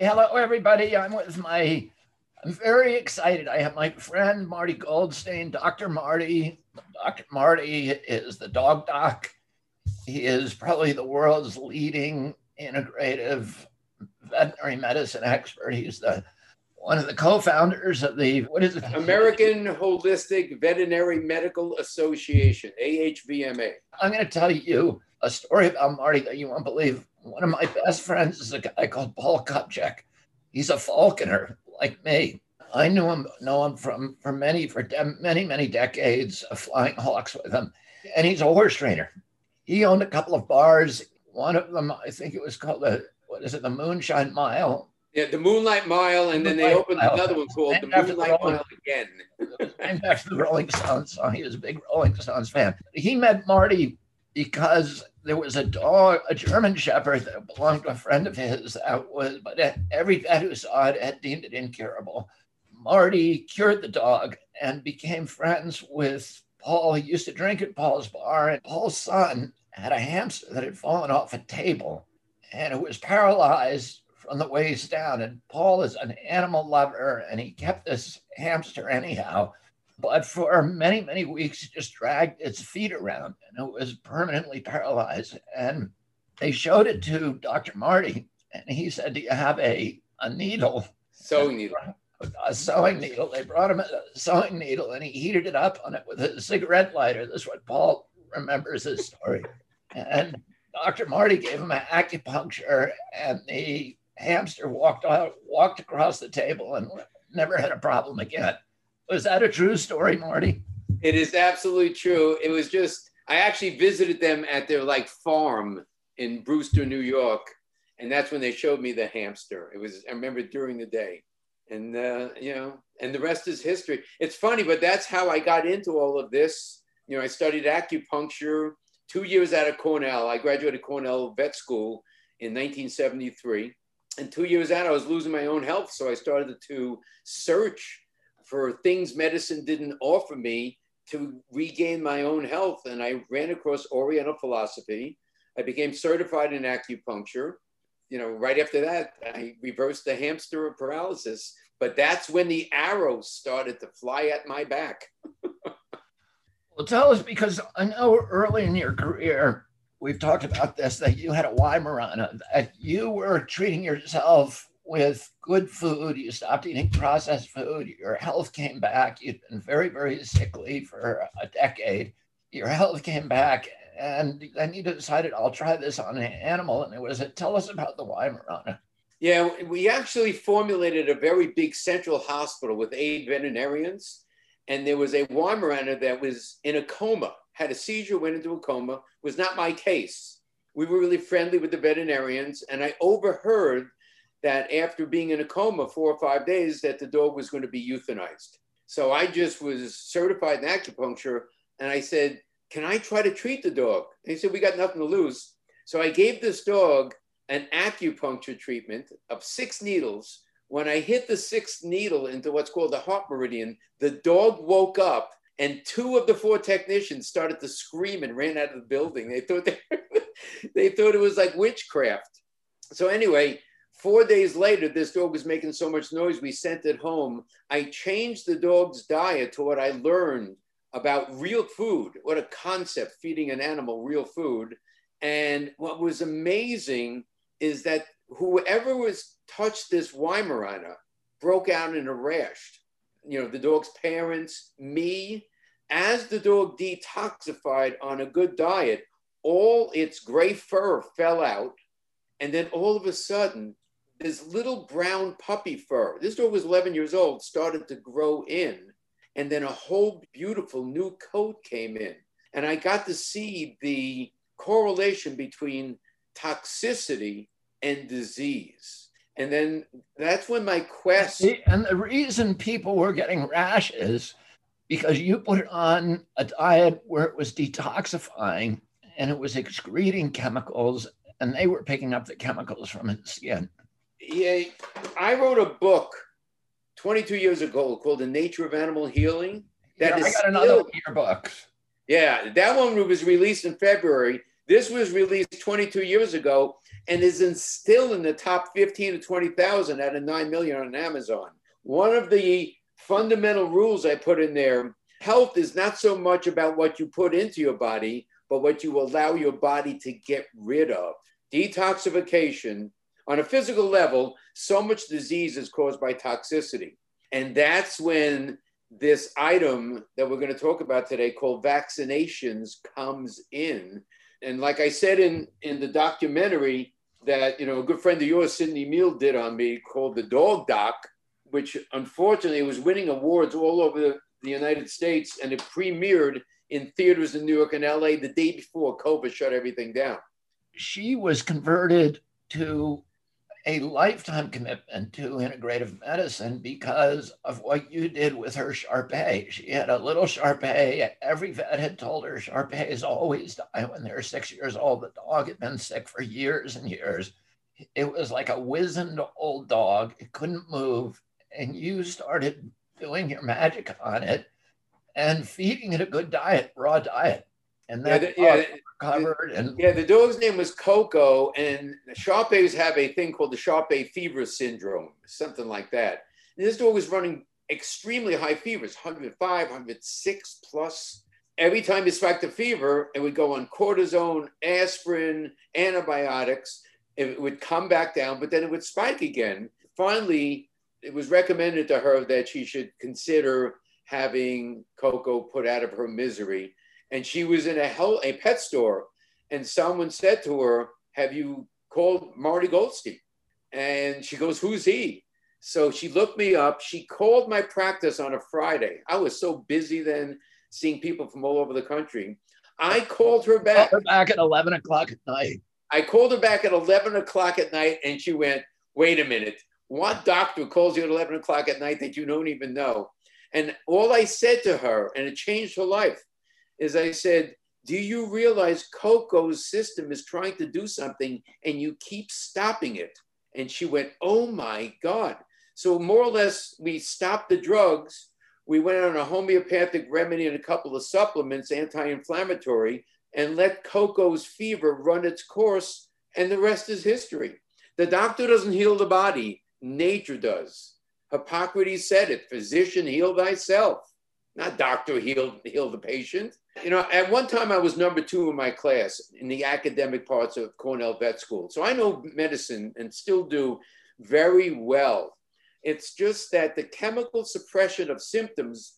Hello, everybody. I'm with my, I'm very excited. I have my friend Marty Goldstein, Dr. Marty. Dr. Marty is the dog doc. He is probably the world's leading integrative veterinary medicine expert. He's the one of the co-founders of the what is it? American Holistic Veterinary Medical Association, AHVMA. I'm going to tell you a story about Marty that you won't believe one of my best friends is a guy called Paul Kupchak. He's a falconer like me. I knew him, know him from for many for de- many many decades of flying hawks with him, and he's a horse trainer. He owned a couple of bars. One of them, I think it was called the what is it, the Moonshine Mile. Yeah, the Moonlight Mile, and then they opened Mile. another one called the Moonlight the Mile again. named after the Rolling Stones song. He was a big Rolling Stones fan. He met Marty because there was a dog, a German Shepherd that belonged to a friend of his that was, but every vet who saw it had deemed it incurable. Marty cured the dog and became friends with Paul. He used to drink at Paul's bar, and Paul's son had a hamster that had fallen off a table and it was paralyzed from the waist down. And Paul is an animal lover and he kept this hamster anyhow but for many, many weeks, it just dragged its feet around and it was permanently paralyzed. And they showed it to Dr. Marty, and he said, Do you have a, a needle? Sewing needle. A sewing needle. They brought him a sewing needle and he heated it up on it with a cigarette lighter. This is what Paul remembers his story. And Dr. Marty gave him an acupuncture, and the hamster walked out, walked across the table and never had a problem again. Was that a true story, Marty? It is absolutely true. It was just, I actually visited them at their like farm in Brewster, New York. And that's when they showed me the hamster. It was, I remember during the day. And, uh, you know, and the rest is history. It's funny, but that's how I got into all of this. You know, I studied acupuncture two years out of Cornell. I graduated Cornell Vet School in 1973. And two years out, I was losing my own health. So I started to search for things medicine didn't offer me to regain my own health. And I ran across Oriental philosophy. I became certified in acupuncture. You know, right after that, I reversed the hamster paralysis. But that's when the arrows started to fly at my back. well, tell us because I know early in your career, we've talked about this that you had a Weimaraner, that you were treating yourself with good food, you stopped eating processed food, your health came back. You'd been very, very sickly for a decade. Your health came back, and then you decided, I'll try this on an animal. And it was, a, tell us about the Weimaraner. Yeah, we actually formulated a very big central hospital with eight veterinarians. And there was a Weimaraner that was in a coma, had a seizure, went into a coma, was not my case. We were really friendly with the veterinarians. And I overheard that after being in a coma four or five days, that the dog was going to be euthanized. So I just was certified in acupuncture, and I said, "Can I try to treat the dog?" And he said, "We got nothing to lose." So I gave this dog an acupuncture treatment of six needles. When I hit the sixth needle into what's called the heart meridian, the dog woke up and two of the four technicians started to scream and ran out of the building. They thought they, they thought it was like witchcraft. So anyway, Four days later, this dog was making so much noise, we sent it home. I changed the dog's diet to what I learned about real food, what a concept, feeding an animal real food. And what was amazing is that whoever was touched this Weimaraner broke out in a rash. You know, the dog's parents, me, as the dog detoxified on a good diet, all its gray fur fell out. And then all of a sudden, this little brown puppy fur. This dog was 11 years old, started to grow in, and then a whole beautiful new coat came in. And I got to see the correlation between toxicity and disease. And then that's when my quest. And the reason people were getting rashes because you put it on a diet where it was detoxifying and it was excreting chemicals, and they were picking up the chemicals from its skin yeah, I wrote a book 22 years ago called The Nature of Animal Healing. That yeah, I got another still, your books. Yeah, that one was released in February. This was released 22 years ago, and is in, still in the top 15 to 20,000 out of 9 million on Amazon. One of the fundamental rules I put in there health is not so much about what you put into your body, but what you allow your body to get rid of. Detoxification, on a physical level, so much disease is caused by toxicity. And that's when this item that we're going to talk about today called vaccinations comes in. And like I said in, in the documentary that, you know, a good friend of yours, Cindy Meehan, did on me called The Dog Doc, which unfortunately was winning awards all over the, the United States and it premiered in theaters in New York and LA the day before COVID shut everything down. She was converted to a lifetime commitment to integrative medicine because of what you did with her Shar Pei. She had a little Shar Pei. Every vet had told her Shar Peis always die when they're six years old. The dog had been sick for years and years. It was like a wizened old dog. It couldn't move. And you started doing your magic on it and feeding it a good diet, raw diet. And that yeah, the, yeah, recovered. And yeah, the dog's name was Coco, and Shar Peis have a thing called the Shar Pei fever syndrome, something like that. And this dog was running extremely high fevers, 105, 106 plus. Every time he spiked a fever, it would go on cortisone, aspirin, antibiotics. It would come back down, but then it would spike again. Finally, it was recommended to her that she should consider having Coco put out of her misery. And she was in a, hell, a pet store, and someone said to her, Have you called Marty Goldstein? And she goes, Who's he? So she looked me up. She called my practice on a Friday. I was so busy then seeing people from all over the country. I called her back. Her back at 11 o'clock at night. I called her back at 11 o'clock at night, and she went, Wait a minute. What doctor calls you at 11 o'clock at night that you don't even know? And all I said to her, and it changed her life, is I said, Do you realize Coco's system is trying to do something and you keep stopping it? And she went, Oh my God. So, more or less, we stopped the drugs. We went on a homeopathic remedy and a couple of supplements, anti inflammatory, and let Coco's fever run its course. And the rest is history. The doctor doesn't heal the body, nature does. Hippocrates said it physician, heal thyself, not doctor, heal, heal the patient. You know, at one time I was number two in my class in the academic parts of Cornell Vet School. So I know medicine and still do very well. It's just that the chemical suppression of symptoms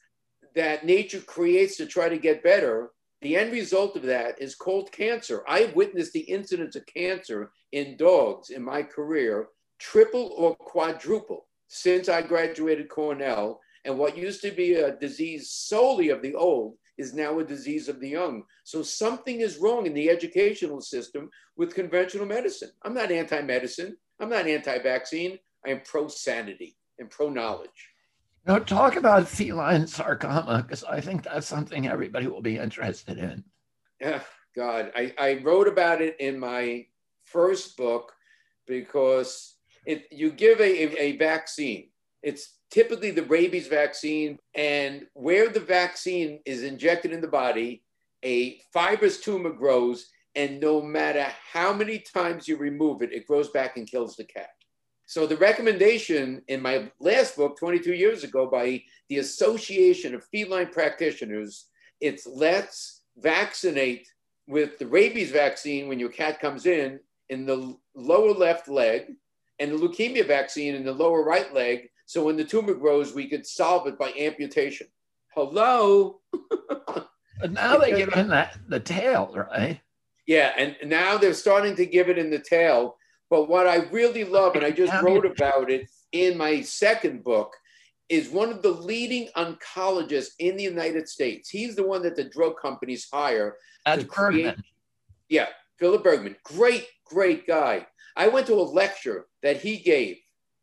that nature creates to try to get better, the end result of that is called cancer. I've witnessed the incidence of cancer in dogs in my career triple or quadruple since I graduated Cornell. And what used to be a disease solely of the old is now a disease of the young. So something is wrong in the educational system with conventional medicine. I'm not anti medicine, I'm not anti vaccine. I am pro sanity and pro knowledge. Now, talk about feline sarcoma, because I think that's something everybody will be interested in. Yeah, God, I, I wrote about it in my first book because it, you give a, a, a vaccine. It's typically the rabies vaccine, and where the vaccine is injected in the body, a fibrous tumor grows, and no matter how many times you remove it, it grows back and kills the cat. So the recommendation in my last book, 22 years ago, by the Association of Feline Practitioners, it's let's vaccinate with the rabies vaccine when your cat comes in in the lower left leg and the leukemia vaccine in the lower right leg. So when the tumor grows, we could solve it by amputation. Hello. but now they give it in that, the tail, right? Yeah, and now they're starting to give it in the tail. But what I really love, and I just wrote about it in my second book, is one of the leading oncologists in the United States. He's the one that the drug companies hire. That's Bergman. Yeah, Philip Bergman. Great, great guy. I went to a lecture that he gave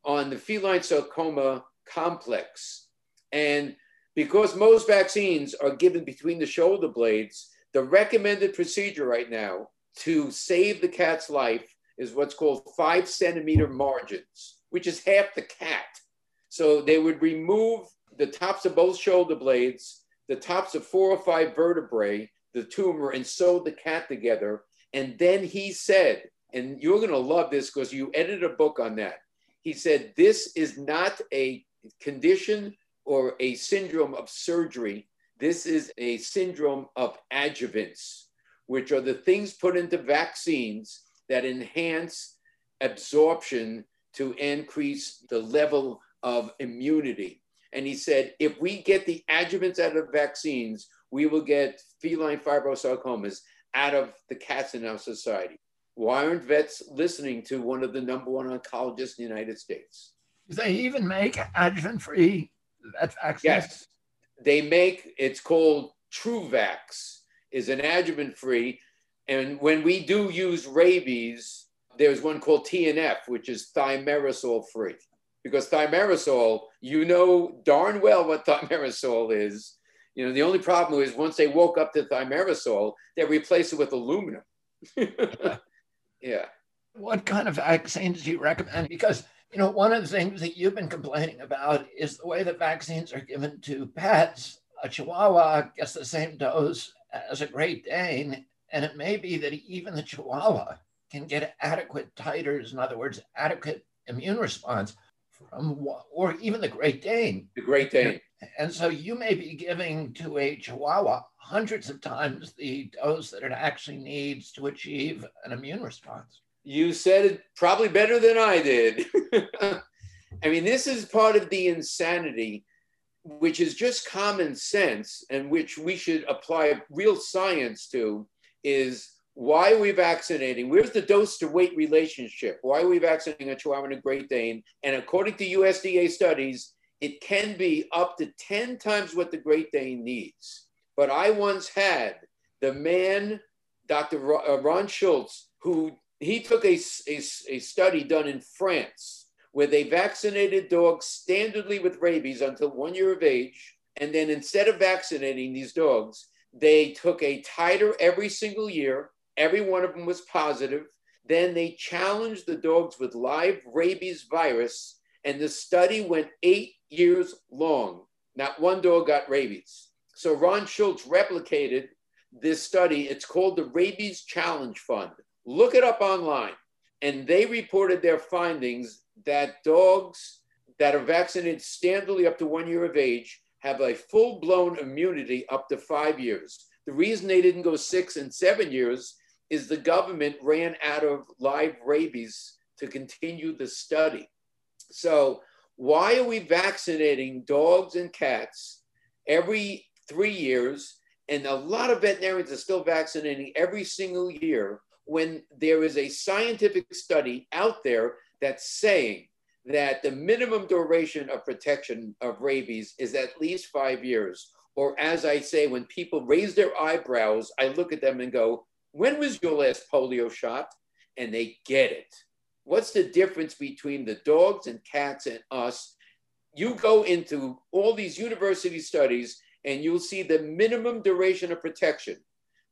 on the feline sarcoma complex. And because most vaccines are given between the shoulder blades, the recommended procedure right now to save the cat's life is what's called five centimeter margins, which is half the cat. So they would remove the tops of both shoulder blades, the tops of four or five vertebrae, the tumor, and sew the cat together. And then he said and you're going to love this because you edited a book on that. He said, This is not a condition or a syndrome of surgery. This is a syndrome of adjuvants, which are the things put into vaccines that enhance absorption to increase the level of immunity. And he said, if we get the adjuvants out of vaccines, we will get feline fibrosarcomas out of the cats in our society. Why aren't vets listening to one of the number one oncologists in the United States? Do they even make adjuvant free vet vaccines? Yes. They make, it's called Truvax, is an adjuvant free. And when we do use rabies, there's one called TNF, which is thimerosal free. Because thimerosal, you know darn well what thimerosal is. You know, the only problem is once they woke up to thimerosal, they replace it with aluminum. yeah. What kind of vaccines do you recommend? Because, you know, one of the things that you've been complaining about is the way that vaccines are given to pets. A Chihuahua gets the same dose as a Great Dane, and it may be that even the Chihuahua can get adequate titers, in other words, adequate immune response from, or even the Great Dane. The Great Dane. And so you may be giving to a Chihuahua hundreds of times the dose that it actually needs to achieve an immune response. You said it probably better than I did. I mean, this is part of the insanity, which is just common sense and which we should apply real science to, is why are we vaccinating? Where's the dose to weight relationship? Why are we vaccinating a Chihuahua and a Great Dane? And according to USDA studies, it can be up to 10 times what the Great Dane needs. But I once had the man, Dr. Uh, Ron Schultz, who he took a, a, a study done in France where they vaccinated dogs standardly with rabies until one year of age. And then instead of vaccinating these dogs, they took a titer every single year Every one of them was positive. Then they challenged the dogs with live rabies virus, and the study went eight years long. Not one dog got rabies. So Ron Schultz replicated this study. It's called the Rabies Challenge Fund. Look it up online. And they reported their findings that dogs that are vaccinated standardly up to one year of age have a full blown immunity up to five years. The reason they didn't go six and seven years is the government ran out of live rabies to continue the study. So, why are we vaccinating dogs and cats every three years? And a lot of veterinarians are still vaccinating every single year when there is a scientific study out there that's saying that the minimum duration of protection of rabies is at least five years. Or, as I say, when people raise their eyebrows, I look at them and go, when was your last polio shot? And they get it. What's the difference between the dogs and cats and us? You go into all these university studies and you'll see the minimum duration of protection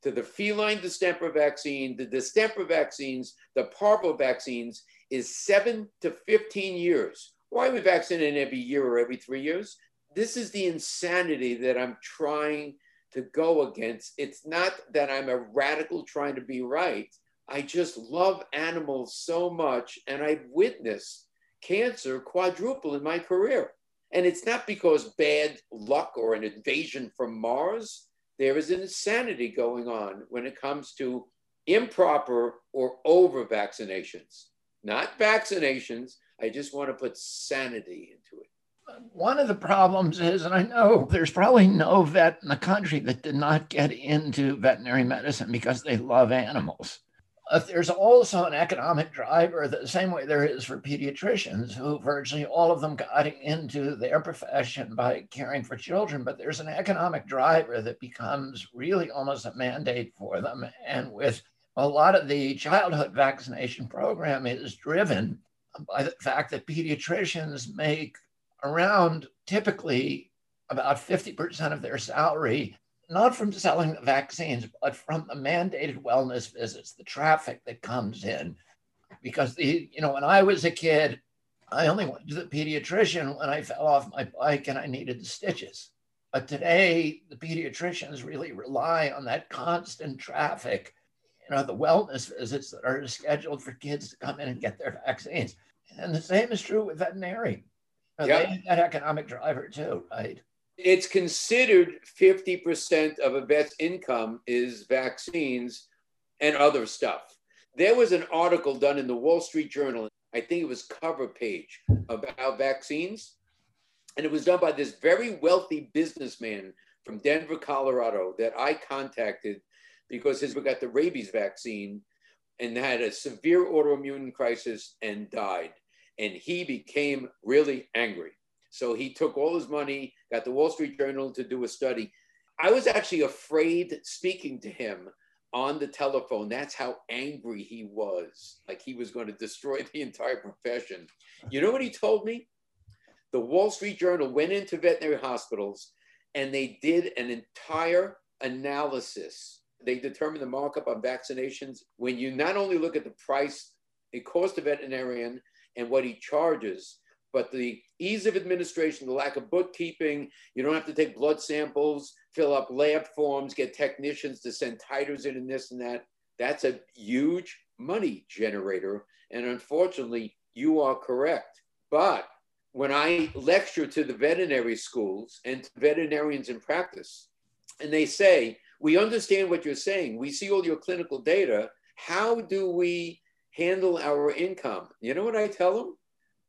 to the feline distemper vaccine, the distemper vaccines, the parvo vaccines is seven to 15 years. Why are we vaccinating every year or every three years? This is the insanity that I'm trying to go against. It's not that I'm a radical trying to be right. I just love animals so much, and I've witnessed cancer quadruple in my career. And it's not because bad luck or an invasion from Mars. There is an insanity going on when it comes to improper or over vaccinations. Not vaccinations. I just want to put sanity into it one of the problems is, and I know there's probably no vet in the country that did not get into veterinary medicine because they love animals. Uh, there's also an economic driver, the same way there is for pediatricians, who virtually all of them got into their profession by caring for children. But there's an economic driver that becomes really almost a mandate for them. And with a lot of the childhood vaccination program is driven by the fact that pediatricians make around typically about 50% of their salary, not from selling the vaccines, but from the mandated wellness visits, the traffic that comes in. Because the, you know, when I was a kid, I only went to the pediatrician when I fell off my bike and I needed the stitches. But today, the pediatricians really rely on that constant traffic. you know, the wellness visits that are scheduled for kids to come in and get their vaccines. And the same is true with veterinary. Yep. They have that economic driver too, right? It's considered 50% of a vet's income is vaccines and other stuff. There was an article done in the Wall Street Journal, I think it was cover page about vaccines. And it was done by this very wealthy businessman from Denver, Colorado, that I contacted because his got the rabies vaccine and had a severe autoimmune crisis and died. And he became really angry. So he took all his money, got the Wall Street Journal to do a study. I was actually afraid speaking to him on the telephone. That's how angry he was. Like he was going to destroy the entire profession. You know what he told me? The Wall Street Journal went into veterinary hospitals and they did an entire analysis. They determined the markup on vaccinations when you not only look at the price it costs a veterinarian and what he charges, but the ease of administration, the lack of bookkeeping, you don't have to take blood samples, fill up lab forms, get technicians to send titers in and this and that. That's a huge money generator. And unfortunately, you are correct. But when I lecture to the veterinary schools and veterinarians in practice, and they say, We understand what you're saying, we see all your clinical data. How do we handle our income? You know what I tell them?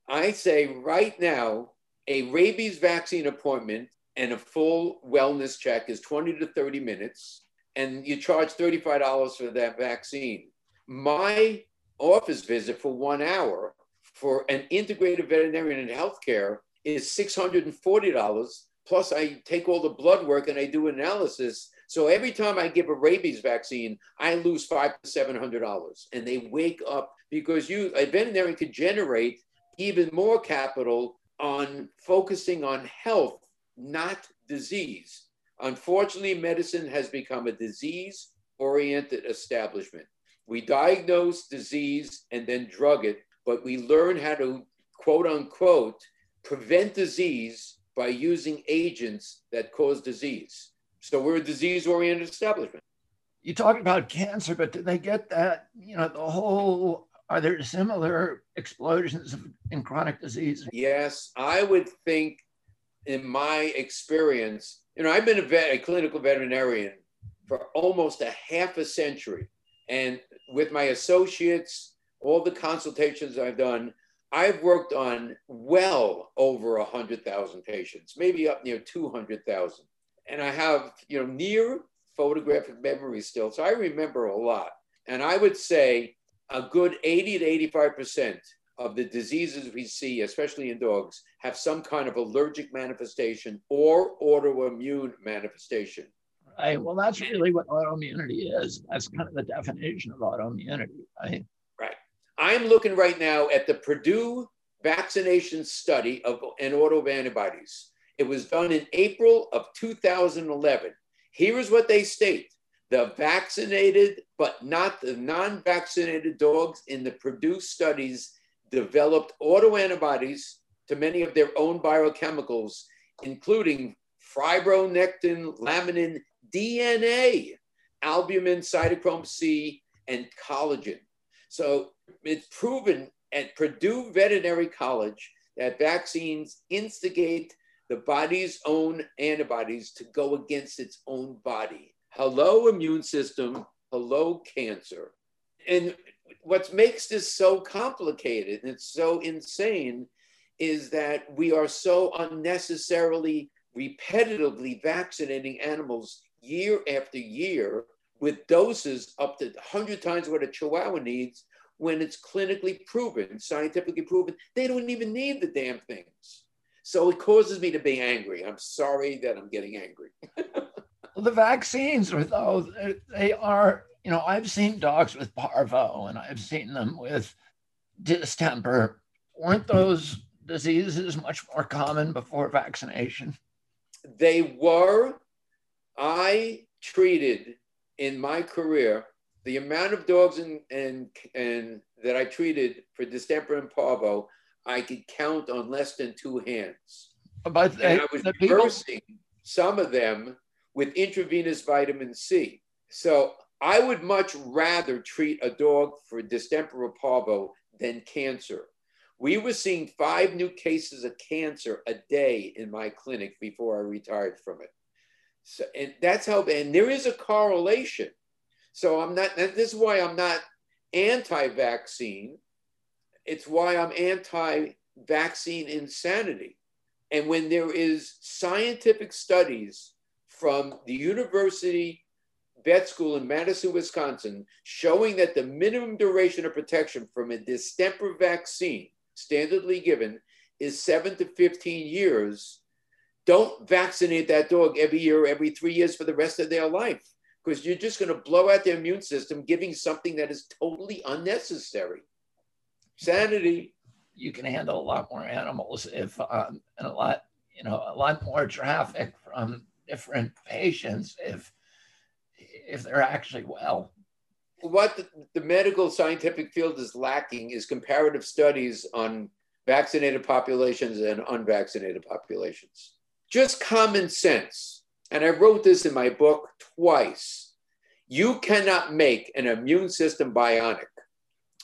I say right now, a rabies vaccine appointment and a full wellness check is 20 to 30 minutes, and you charge $35 for that vaccine. My office visit for one hour for an integrated veterinarian in healthcare is $640. Plus, I take all the blood work and I do analysis. So every time I give a rabies vaccine, I lose five to seven hundred dollars, and they wake up because you a veterinarian could generate even more capital on focusing on health, not disease. Unfortunately, medicine has become a disease oriented establishment. We diagnose disease and then drug it, but we learn how to quote unquote prevent disease by using agents that cause disease. So we're a disease oriented establishment. You talk about cancer, but did they get that? You know, the whole, are there similar explosions in chronic disease? Yes, I would think in my experience, you know, I've been a, vet, a clinical veterinarian for almost a half a century. And with my associates, all the consultations I've done, I've worked on well over 100,000 patients, maybe up near 200,000. And I have, you know, near photographic memory still. So I remember a lot. And I would say a good 80 to 85% of the diseases we see, especially in dogs, have some kind of allergic manifestation or autoimmune manifestation. Right. Well, that's really what autoimmunity is. That's kind of the definition of autoimmunity, right? Right. I'm looking right now at the Purdue vaccination study of an auto antibodies. It was done in April of 2011. Here is what they state the vaccinated, but not the non vaccinated dogs in the Purdue studies developed autoantibodies to many of their own biochemicals, including fibronectin, laminin, DNA, albumin, cytochrome C, and collagen. So it's proven at Purdue Veterinary College that vaccines instigate the body's own antibodies to go against its own body. Hello, immune system. Hello, cancer. And what makes this so complicated and it's so insane is that we are so unnecessarily, repetitively vaccinating animals year after year with doses up to 100 times what a chihuahua needs when it's clinically proven, scientifically proven. They don't even need the damn things. So it causes me to be angry. I'm sorry that I'm getting angry. the vaccines, though, they are, you know, I've seen dogs with parvo and I've seen them with distemper. Weren't those diseases much more common before vaccination? They were. I treated in my career the amount of dogs and and and that I treated for distemper and parvo, I could count on less than two hands. But they, and I was the people, some of them with intravenous vitamin C. So I would much rather treat a dog for distemper or parvo than cancer. We were seeing five new cases of cancer a day in my clinic before I retired from it. So, and that's how, and there is a correlation. So I'm not, this is why I'm not anti vaccine. It's why I'm anti vaccine insanity. And when there is scientific studies from the University Vet School in Madison, Wisconsin, showing that the minimum duration of protection from a distemper vaccine, standardly given, is seven to 15 years. Don't vaccinate that dog every year, or every three years for the rest of their life, because you're just going to blow out their immune system giving something that is totally unnecessary. Sanity you can handle a lot more animals if um, and a lot you know a lot more traffic from different patients if if they're actually well. What the, the, medical scientific field is lacking is comparative studies on vaccinated populations and unvaccinated populations. Just common sense. And i wrote this in my book twice. You cannot make an immune system bionic.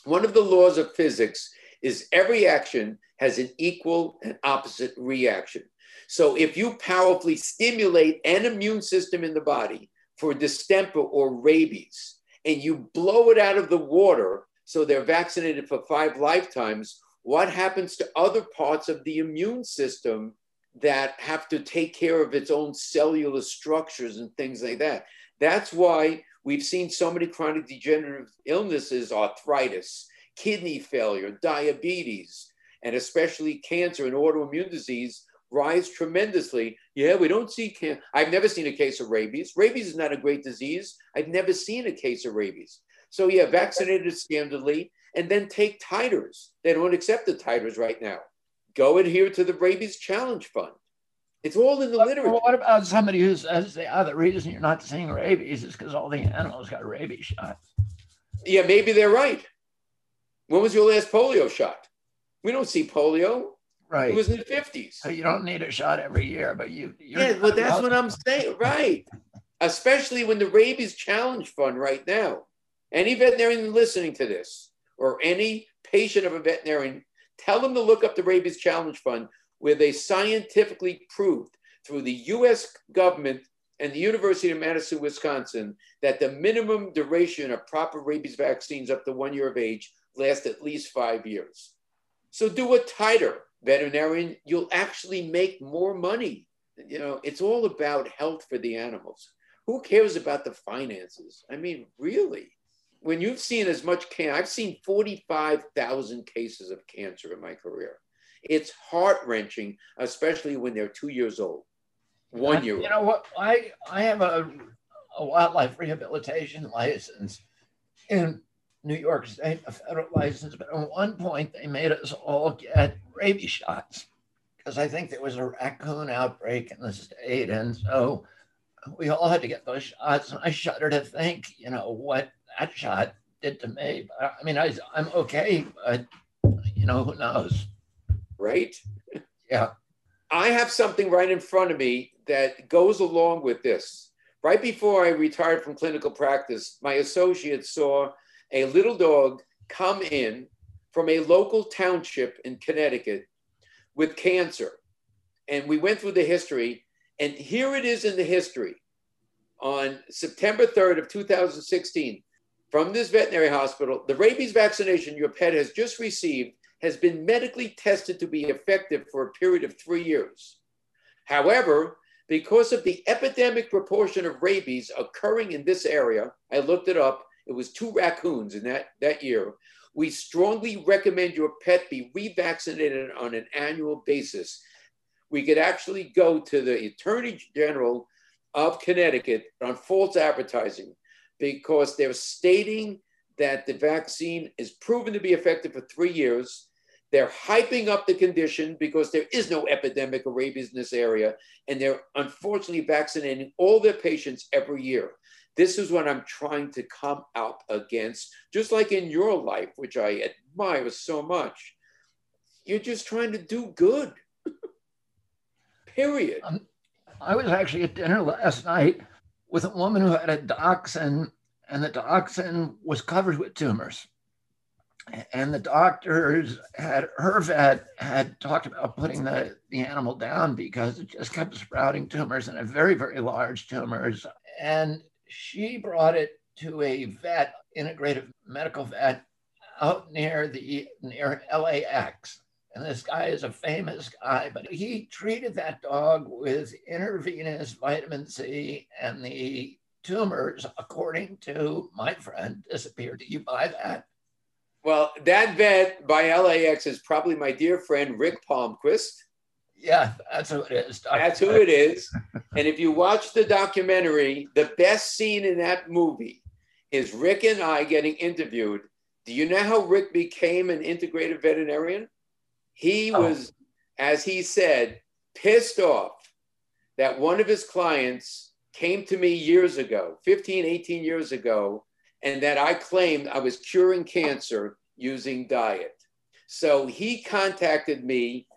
One of the laws of physics is every action has an equal and opposite reaction. So if you powerfully stimulate an immune system in the body for distemper or rabies, and you blow it out of the water so they're vaccinated for five lifetimes, what happens to other parts of the immune system that have to take care of its own cellular structures and things like that? That's why we've seen so many chronic degenerative illnesses, arthritis, kidney failure, diabetes, and especially cancer and autoimmune disease rise tremendously. Yeah, we don't see cancer. I've never seen a case of rabies. Rabies is not a great disease. I've never seen a case of rabies. So yeah, vaccinated standardly, and then take titers. They don't accept the titers right now. Go adhere to the Rabies Challenge Fund. It's all in the literature. What about uh, somebody who says the other reason you're not seeing rabies is because all the animals got rabies shots? Yeah, maybe they're right. When was your last polio shot? We don't see polio. Right. It was in the 50s. So you don't need a shot every year, but you. Yeah, well, that's what I'm saying. Right. Especially when the Rabies Challenge Fund right now, any veterinarian listening to this or any patient of a veterinarian, tell them to look up the Rabies Challenge Fund, where they scientifically proved through the US government and the University of Madison, Wisconsin, that the minimum duration of proper rabies vaccines up to one year of age last at least five years. So do a titer, veterinarian. You'll actually make more money. You know, it's all about health for the animals. Who cares about the finances? I mean, really, when you've seen as much cancer, I've seen 45,000 cases of cancer in my career. It's heart wrenching, especially when they're two years old, one year You know what? I, I have a, a wildlife rehabilitation license. And New York State, a federal license, but at one point they made us all get rabies shots because I think there was a raccoon outbreak in the state. And so we all had to get those shots. And I shudder to think, you know, what that shot did to me. But, I mean, I, I'm okay, but, you know, who knows? Right? Yeah. I have something right in front of me that goes along with this. Right before I retired from clinical practice, my associate saw a little dog come in from a local township in Connecticut with cancer. And we went through the history, and here it is in the history. On September 3rd of 2016, from this veterinary hospital, the rabies vaccination your pet has just received has been medically tested to be effective for a period of three years. However, because of the epidemic proportion of rabies occurring in this area, I looked it up, it was two raccoons in that, that year. We strongly recommend your pet be revaccinated on an annual basis. We could actually go to the Attorney General of Connecticut on false advertising because they're stating that the vaccine is proven to be effective for three years. They're hyping up the condition because there is no epidemic of rabies in this area, and they're unfortunately vaccinating all their patients every year. This is what I'm trying to come out against, just like in your life, which I admire so much. You're just trying to do good. Period. Um, I was actually at dinner last night with a woman who had a dachshund, and the dachshund was covered with tumors. And the doctors had her vet had talked about putting the, the animal down because it just kept sprouting tumors and very, very large tumors. And she brought it to a vet, integrative medical vet out near the near LAX. And this guy is a famous guy, but he treated that dog with intravenous vitamin C, and the tumors, according to my friend, disappeared. Do you buy that? Well, that vet by LAX is probably my dear friend Rick Palmquist. Yeah, that's who it is. Dr. That's who it is. and if you watch the documentary, the best scene in that movie is Rick and I getting interviewed. Do you know how Rick became an integrative veterinarian? He oh. was, as he said, pissed off that one of his clients came to me years ago, 15, 18 years ago, and that I claimed I was curing cancer using diet. So he contacted me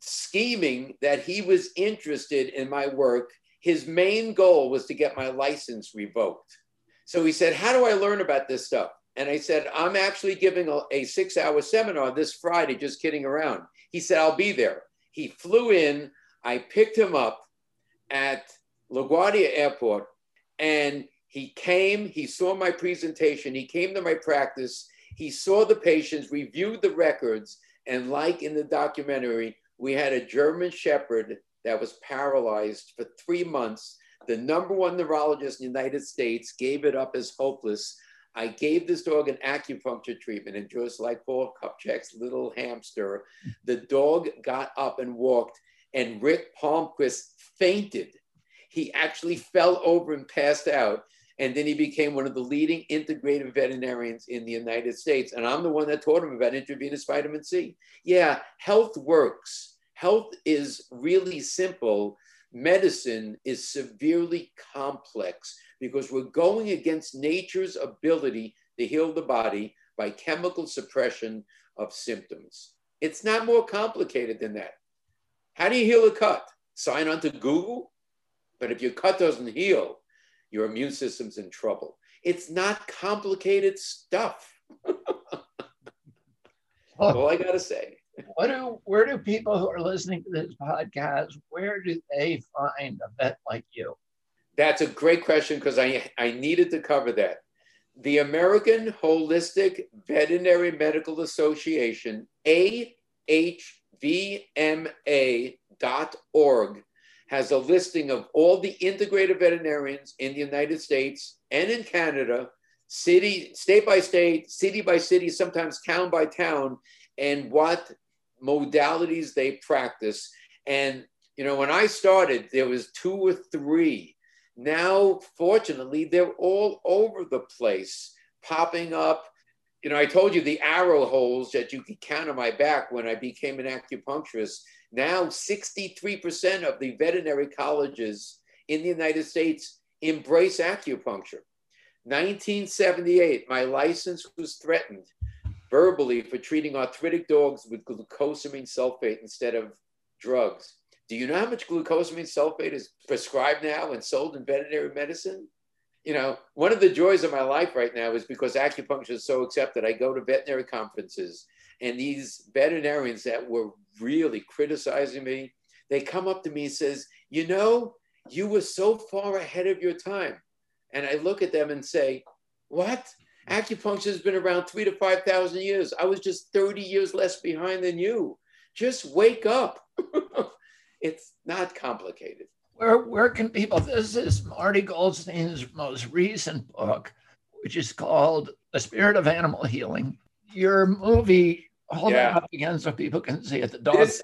scheming that he was interested in my work. His main goal was to get my license revoked. So he said, How do I learn about this stuff? And I said, I'm actually giving a, a six hour seminar this Friday, just kidding around. He said, I'll be there. He flew in. I picked him up at LaGuardia Airport and he came, he saw my presentation, he came to my practice, he saw the patients, reviewed the records, and like in the documentary, we had a German Shepherd that was paralyzed for three months. The number one neurologist in the United States gave it up as hopeless I gave this dog an acupuncture treatment, and just like Paul Kupchak's little hamster, the dog got up and walked, and Rick Palmquist fainted. He actually fell over and passed out. And then he became one of the leading integrative veterinarians in the United States. And I'm the one that taught him about intravenous vitamin C. Yeah, health works. Health is really simple. Medicine is severely complex because we're going against nature's ability to heal the body by chemical suppression of symptoms. It's not more complicated than that. How do you heal a cut? Sign on to Google? But if your cut doesn't heal, your immune system's in trouble. It's not complicated stuff. all I got to say. What do, where do people who are listening to this podcast, where do they find a vet like you? That's a great question because I, I needed to cover that. The American Holistic Veterinary Medical Association, ahvma.org, has a listing of all the integrated veterinarians in the United States and in Canada, city, state by state, city by city, sometimes town by town, and what modalities they practice. And you know, when I started, there was two or three now, fortunately, they're all over the place, popping up. You know, I told you the arrow holes that you could count on my back when I became an acupuncturist. Now, 63% of the veterinary colleges in the United States embrace acupuncture. 1978, my license was threatened verbally for treating arthritic dogs with glucosamine sulfate instead of drugs. Do you know how much glucosamine sulfate is prescribed now and sold in veterinary medicine? You know, one of the joys of my life right now is because acupuncture is so accepted. I go to veterinary conferences, and these veterinarians that were really criticizing me, they come up to me and says, "You know, you were so far ahead of your time." And I look at them and say, "What? Acupuncture has been around three to five thousand years. I was just thirty years less behind than you. Just wake up." It's not complicated. Where, where can people, this is Marty Goldstein's most recent book, which is called The Spirit of Animal Healing. Your movie, hold yeah. it up again so people can see it. The dog this,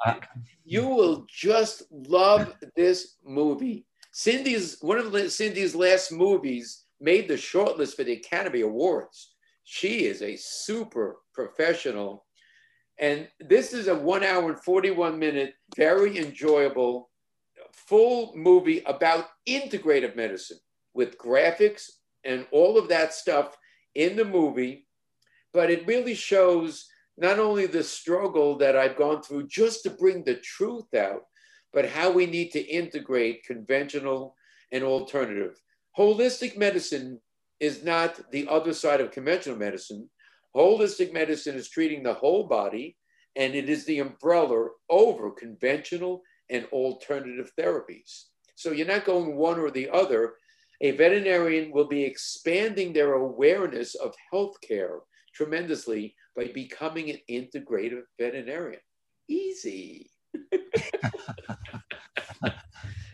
You will just love this movie. Cindy's, one of Cindy's last movies made the shortlist for the Academy Awards. She is a super professional and this is a one hour and 41 minute, very enjoyable, full movie about integrative medicine with graphics and all of that stuff in the movie. But it really shows not only the struggle that I've gone through just to bring the truth out, but how we need to integrate conventional and alternative. Holistic medicine is not the other side of conventional medicine. Holistic medicine is treating the whole body, and it is the umbrella over conventional and alternative therapies. So you're not going one or the other. A veterinarian will be expanding their awareness of healthcare tremendously by becoming an integrative veterinarian. Easy.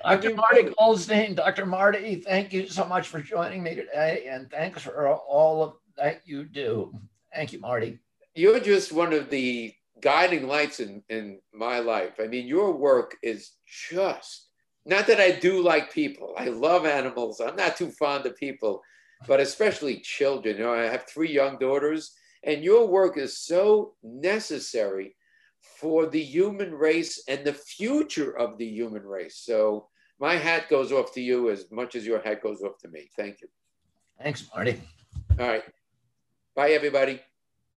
Dr. Marty Goldstein, Dr. Marty, thank you so much for joining me today, and thanks for all of that you do. Thank you, Marty. You're just one of the guiding lights in, in my life. I mean, your work is just not that I do like people. I love animals. I'm not too fond of people, but especially children. You know, I have three young daughters, and your work is so necessary for the human race and the future of the human race. So my hat goes off to you as much as your hat goes off to me. Thank you. Thanks, Marty. All right. Bye, everybody.